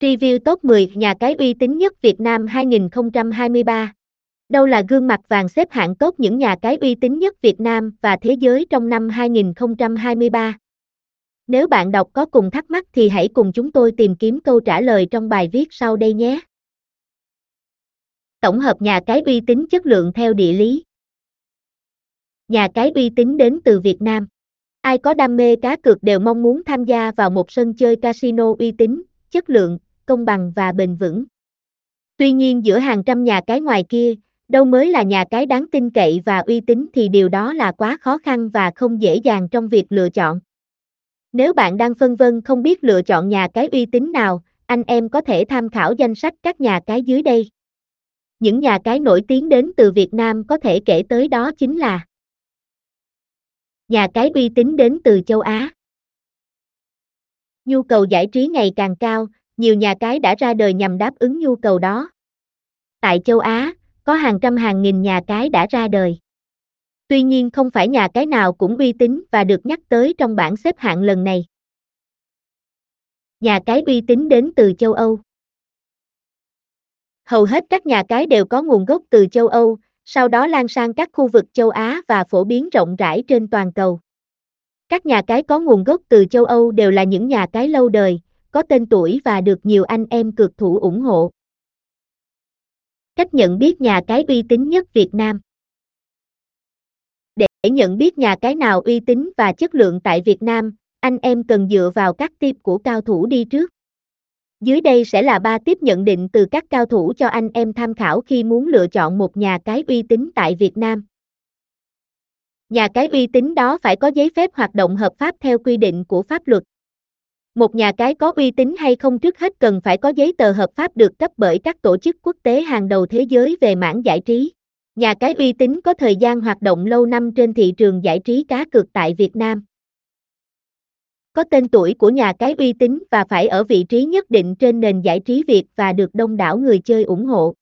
Review top 10 nhà cái uy tín nhất Việt Nam 2023. Đâu là gương mặt vàng xếp hạng tốt những nhà cái uy tín nhất Việt Nam và thế giới trong năm 2023? Nếu bạn đọc có cùng thắc mắc thì hãy cùng chúng tôi tìm kiếm câu trả lời trong bài viết sau đây nhé. Tổng hợp nhà cái uy tín chất lượng theo địa lý. Nhà cái uy tín đến từ Việt Nam. Ai có đam mê cá cược đều mong muốn tham gia vào một sân chơi casino uy tín, chất lượng, công bằng và bền vững. Tuy nhiên giữa hàng trăm nhà cái ngoài kia, đâu mới là nhà cái đáng tin cậy và uy tín thì điều đó là quá khó khăn và không dễ dàng trong việc lựa chọn. Nếu bạn đang phân vân không biết lựa chọn nhà cái uy tín nào, anh em có thể tham khảo danh sách các nhà cái dưới đây. Những nhà cái nổi tiếng đến từ Việt Nam có thể kể tới đó chính là Nhà cái uy tín đến từ châu Á. Nhu cầu giải trí ngày càng cao, nhiều nhà cái đã ra đời nhằm đáp ứng nhu cầu đó. Tại châu Á, có hàng trăm hàng nghìn nhà cái đã ra đời. Tuy nhiên không phải nhà cái nào cũng uy tín và được nhắc tới trong bảng xếp hạng lần này. Nhà cái uy tín đến từ châu Âu. Hầu hết các nhà cái đều có nguồn gốc từ châu Âu, sau đó lan sang các khu vực châu Á và phổ biến rộng rãi trên toàn cầu. Các nhà cái có nguồn gốc từ châu Âu đều là những nhà cái lâu đời, có tên tuổi và được nhiều anh em cực thủ ủng hộ. Cách nhận biết nhà cái uy tín nhất Việt Nam Để nhận biết nhà cái nào uy tín và chất lượng tại Việt Nam, anh em cần dựa vào các tip của cao thủ đi trước. Dưới đây sẽ là 3 tiếp nhận định từ các cao thủ cho anh em tham khảo khi muốn lựa chọn một nhà cái uy tín tại Việt Nam. Nhà cái uy tín đó phải có giấy phép hoạt động hợp pháp theo quy định của pháp luật. Một nhà cái có uy tín hay không trước hết cần phải có giấy tờ hợp pháp được cấp bởi các tổ chức quốc tế hàng đầu thế giới về mảng giải trí. Nhà cái uy tín có thời gian hoạt động lâu năm trên thị trường giải trí cá cược tại Việt Nam. Có tên tuổi của nhà cái uy tín và phải ở vị trí nhất định trên nền giải trí Việt và được đông đảo người chơi ủng hộ.